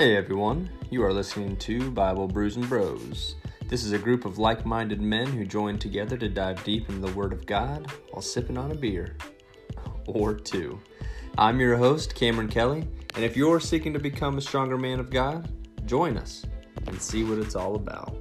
Hey everyone, you are listening to Bible Brews and Bros. This is a group of like minded men who join together to dive deep into the Word of God while sipping on a beer. Or two. I'm your host, Cameron Kelly, and if you're seeking to become a stronger man of God, join us and see what it's all about.